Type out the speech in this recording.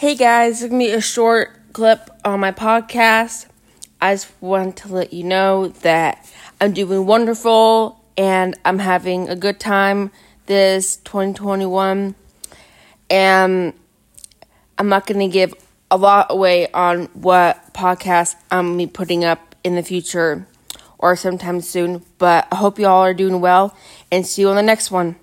Hey guys, it's gonna be a short clip on my podcast. I just want to let you know that I'm doing wonderful and I'm having a good time this 2021. And I'm not going to give a lot away on what podcast I'm going to be putting up in the future or sometime soon, but I hope you all are doing well and see you on the next one.